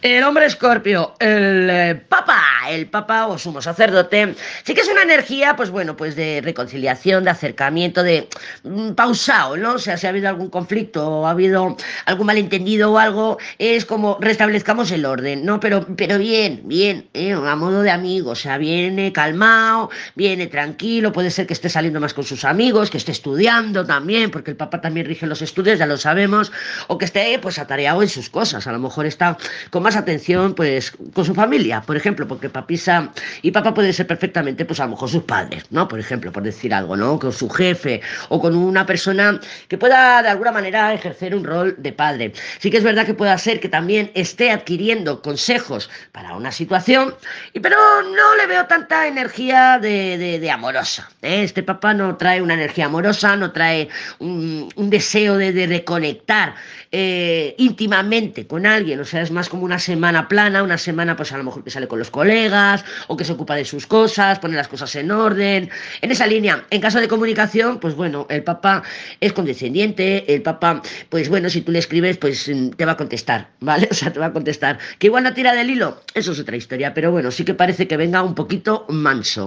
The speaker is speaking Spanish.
El hombre escorpio, el eh, papa, el papa o sumo sacerdote, sí que es una energía, pues bueno, pues de reconciliación, de acercamiento, de mm, pausado, ¿no? O sea, si ha habido algún conflicto o ha habido algún malentendido o algo, es como restablezcamos el orden, ¿no? Pero, pero bien, bien, ¿eh? a modo de amigo, o sea, viene calmado, viene tranquilo, puede ser que esté saliendo más con sus amigos, que esté estudiando también, porque el papa también rige los estudios, ya lo sabemos, o que esté pues atareado en sus cosas, a lo mejor está con más atención pues con su familia, por ejemplo, porque papisa y papá pueden ser perfectamente pues a lo mejor sus padres, ¿no? Por ejemplo, por decir algo, ¿no? Con su jefe o con una persona que pueda de alguna manera ejercer un rol de padre. Sí que es verdad que pueda ser que también esté adquiriendo consejos para una situación, y, pero no le veo tanta energía de, amorosa. ¿eh? Este papá no trae una energía amorosa, no trae un, deseo de, reconectar eh, íntimamente con alguien, o sea, es más como una semana plana, una semana pues a lo mejor que sale con los colegas o que se ocupa de sus cosas, pone las cosas en orden. En esa línea, en caso de comunicación, pues bueno, el papá es condescendiente, el papá, pues bueno, si tú le escribes, pues mm, te va a contestar, ¿vale? O sea, te va a contestar. Que igual no tira del hilo, eso es otra historia, pero bueno, sí que parece que venga un poquito manso.